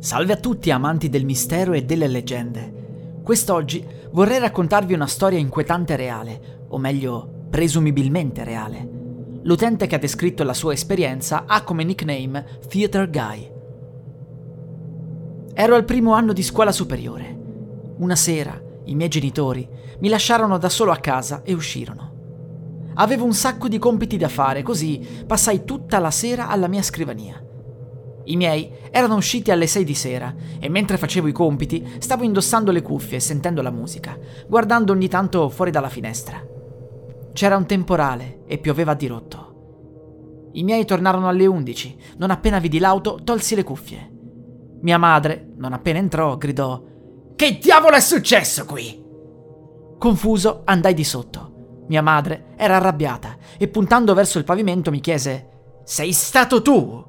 Salve a tutti amanti del mistero e delle leggende. Quest'oggi vorrei raccontarvi una storia inquietante e reale, o meglio, presumibilmente reale. L'utente che ha descritto la sua esperienza ha come nickname Theater Guy. Ero al primo anno di scuola superiore. Una sera i miei genitori mi lasciarono da solo a casa e uscirono. Avevo un sacco di compiti da fare, così passai tutta la sera alla mia scrivania. I miei erano usciti alle 6 di sera e mentre facevo i compiti stavo indossando le cuffie e sentendo la musica, guardando ogni tanto fuori dalla finestra. C'era un temporale e pioveva a dirotto. I miei tornarono alle 11. Non appena vidi l'auto, tolsi le cuffie. Mia madre, non appena entrò, gridò: Che diavolo è successo qui? Confuso, andai di sotto. Mia madre era arrabbiata e puntando verso il pavimento mi chiese: Sei stato tu?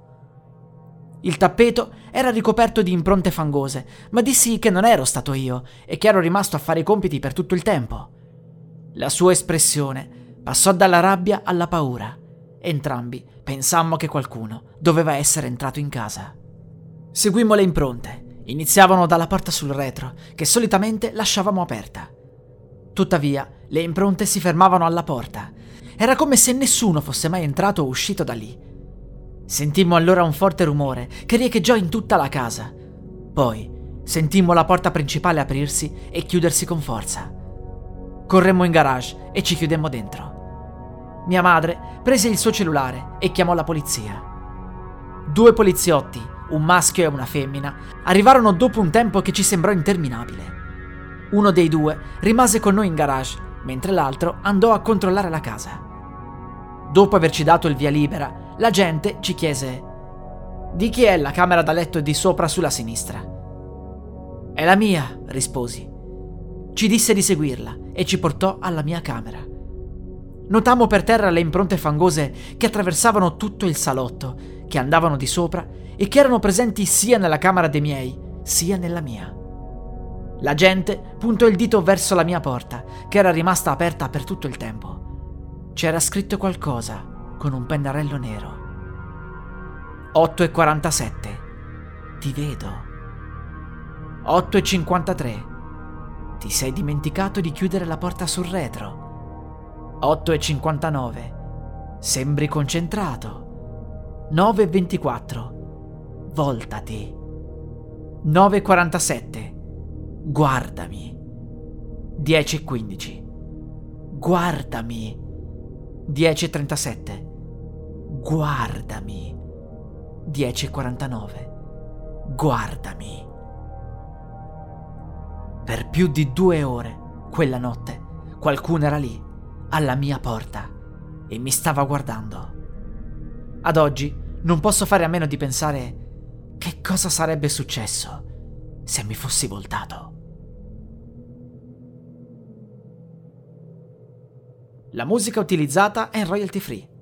Il tappeto era ricoperto di impronte fangose, ma dissi che non ero stato io e che ero rimasto a fare i compiti per tutto il tempo. La sua espressione passò dalla rabbia alla paura. Entrambi pensammo che qualcuno doveva essere entrato in casa. Seguimmo le impronte. Iniziavano dalla porta sul retro, che solitamente lasciavamo aperta. Tuttavia, le impronte si fermavano alla porta. Era come se nessuno fosse mai entrato o uscito da lì. Sentimmo allora un forte rumore che riecheggiò in tutta la casa. Poi sentimmo la porta principale aprirsi e chiudersi con forza. Corremmo in garage e ci chiudemmo dentro. Mia madre prese il suo cellulare e chiamò la polizia. Due poliziotti, un maschio e una femmina, arrivarono dopo un tempo che ci sembrò interminabile. Uno dei due rimase con noi in garage, mentre l'altro andò a controllare la casa. Dopo averci dato il via libera, la gente ci chiese: Di chi è la camera da letto di sopra sulla sinistra? È la mia, risposi. Ci disse di seguirla e ci portò alla mia camera. Notammo per terra le impronte fangose che attraversavano tutto il salotto, che andavano di sopra e che erano presenti sia nella camera dei miei, sia nella mia. La gente puntò il dito verso la mia porta, che era rimasta aperta per tutto il tempo. C'era scritto qualcosa con un pennarello nero. 8.47. Ti vedo. 8.53. Ti sei dimenticato di chiudere la porta sul retro. 8.59. Sembri concentrato. 9.24. Voltati. 9.47. Guardami. 10.15. Guardami. 10.37. Guardami. 10.49. Guardami. Per più di due ore, quella notte, qualcuno era lì, alla mia porta, e mi stava guardando. Ad oggi non posso fare a meno di pensare che cosa sarebbe successo se mi fossi voltato. La musica utilizzata è royalty free